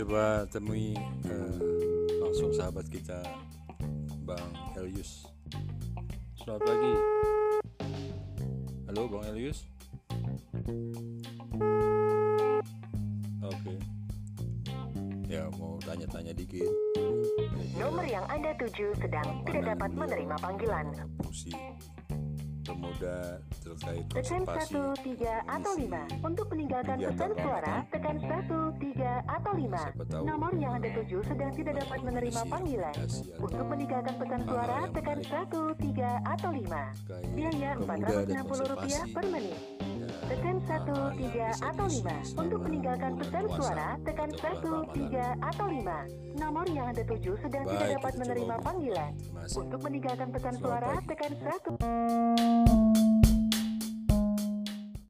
coba temui uh, langsung sahabat kita Bang Elius. Selamat pagi. Halo Bang Elius? Oke. Okay. ya mau tanya-tanya dikit. Nomor yang Anda tuju sedang tidak dapat menerima panggilan. Pemuda terkait Tekan konservasi 1, 3, atau 5. Untuk meninggalkan pesan suara, tekan 1, 3, atau 5. Siapa tahu Nomor yang Anda tuju sedang tidak dapat menerima panggilan. Untuk meninggalkan pesan suara, tekan menarik 1, 3, atau 5. terkait Biaya pemuda dan Rp460 konservasi per menit. Tekan 1, hal-hal yang 3, bisa atau diisi 5. selama Untuk meninggalkan pesan suara, tekan atau 1, bulan Ramadan. 3, atau 5. Nomor yang Anda tuju sedang tidak dapat menerima panggilan. Untuk meninggalkan pesan suara, tekan 1.